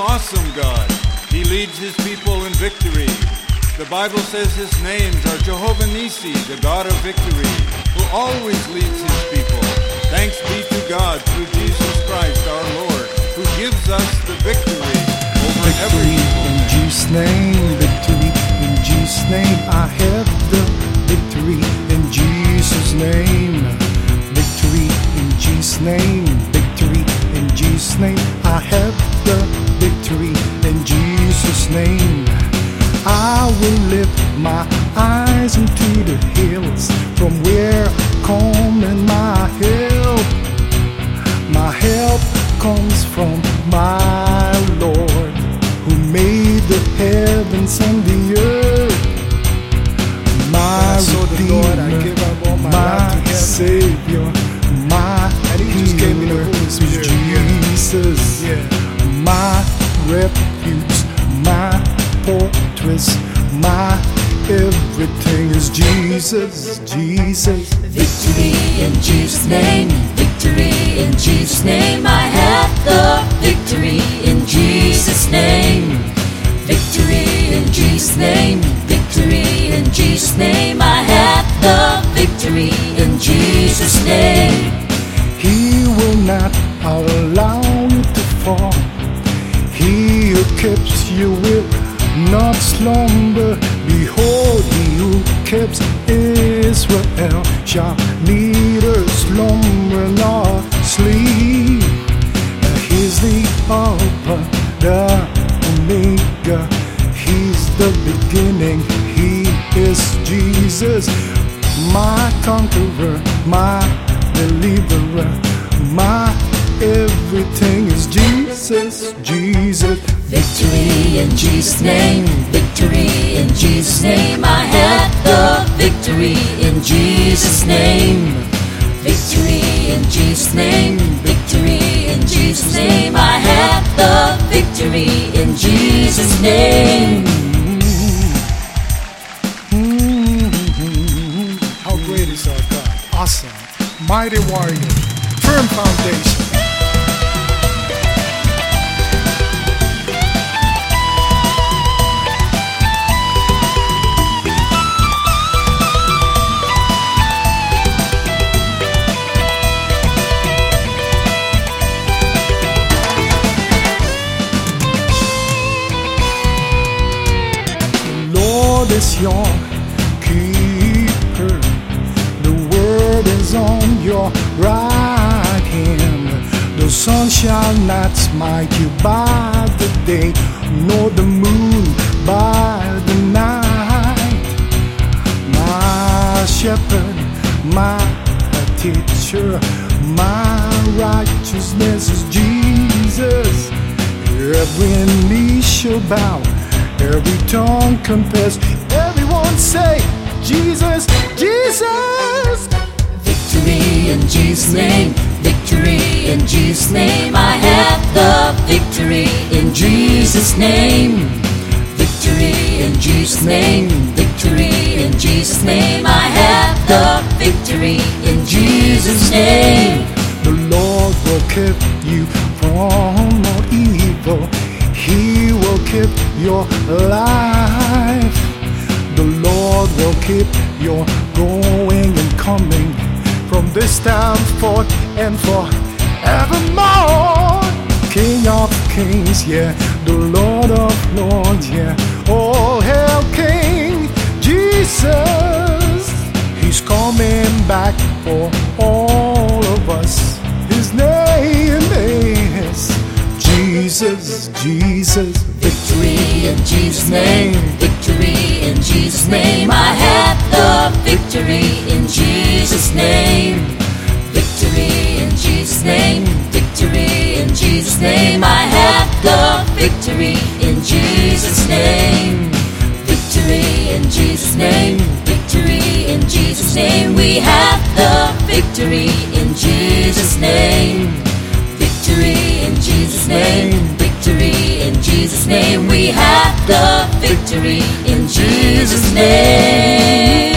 Awesome God. He leads his people in victory. The Bible says his names are Jehovah Nissi, the God of victory, who always leads his people. My eyes into the hills from where coming my help. My help comes from my Lord who made the heavens and the earth. My I saw the Lord, I Redeemer, give up all my my life to Savior, my And He just gave me the healer Holy is Spirit. Jesus, Yeah. my refuge, my fortress, everything is Jesus, Jesus. Victory in Jesus' name, victory in Jesus' name. I have the victory in Jesus' name. Victory in Jesus' name, victory in Jesus' name. I have the victory in Jesus' name. He will not allow you to fall. He who keeps you will not slumber. Keeps Israel shall slumber nor sleep. He's the Alpha, the Omega. He's the beginning. He is Jesus, my conqueror, my deliverer, my everything is Jesus, Jesus. Victory in Jesus' name, victory in Jesus' name. Victory in Jesus' name. Victory in Jesus' name, victory in Jesus' name. I have the victory in Jesus' name. How great is our God? Awesome. Mighty warrior. Firm foundation. Your keeper. The word is on your right hand. The sun shall not smite you by the day, nor the moon by the night. My shepherd, my teacher, my righteousness is Jesus. Every knee shall bow, every tongue confess. Say, Jesus, Jesus. Victory in Jesus' name, victory in Jesus' name. I have the victory in Jesus' name. Victory in Jesus' name, victory in Jesus' name. I have the victory in Jesus' name. The Lord will keep you from all evil. He will keep your life. Will keep your going and coming from this time forth and forevermore. King of kings, yeah, the Lord of lords, yeah. All hail King Jesus. He's coming back for all of us. His name is Jesus, Jesus. Victory in Jesus' name, victory in Jesus' name. I have the victory in Jesus' name. Victory in Jesus' name, victory in Jesus' name. I have the victory in Jesus' name. Victory in Jesus' name, victory in Jesus' name. We have the victory in Jesus' name. Victory in Jesus' name, victory in Jesus' name. We have the victory in Jesus' name.